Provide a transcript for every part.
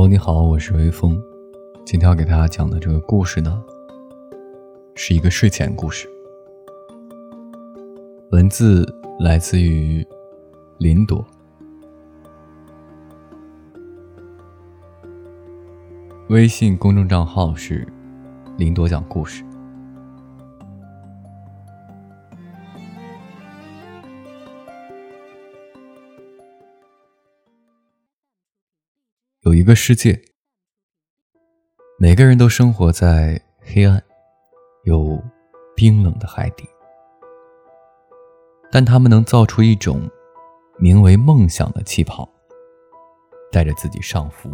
哦你好，我是微风。今天要给大家讲的这个故事呢，是一个睡前故事。文字来自于林朵，微信公众账号是林朵讲故事。有一个世界，每个人都生活在黑暗、有冰冷的海底，但他们能造出一种名为梦想的气泡，带着自己上浮。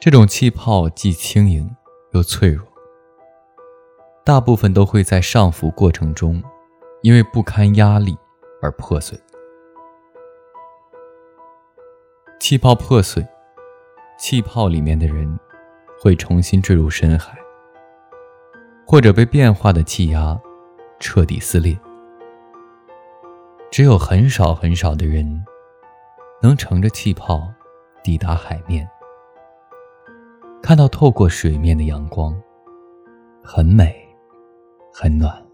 这种气泡既轻盈又脆弱，大部分都会在上浮过程中，因为不堪压力而破碎。气泡破碎，气泡里面的人会重新坠入深海，或者被变化的气压彻底撕裂。只有很少很少的人能乘着气泡抵达海面，看到透过水面的阳光，很美，很暖。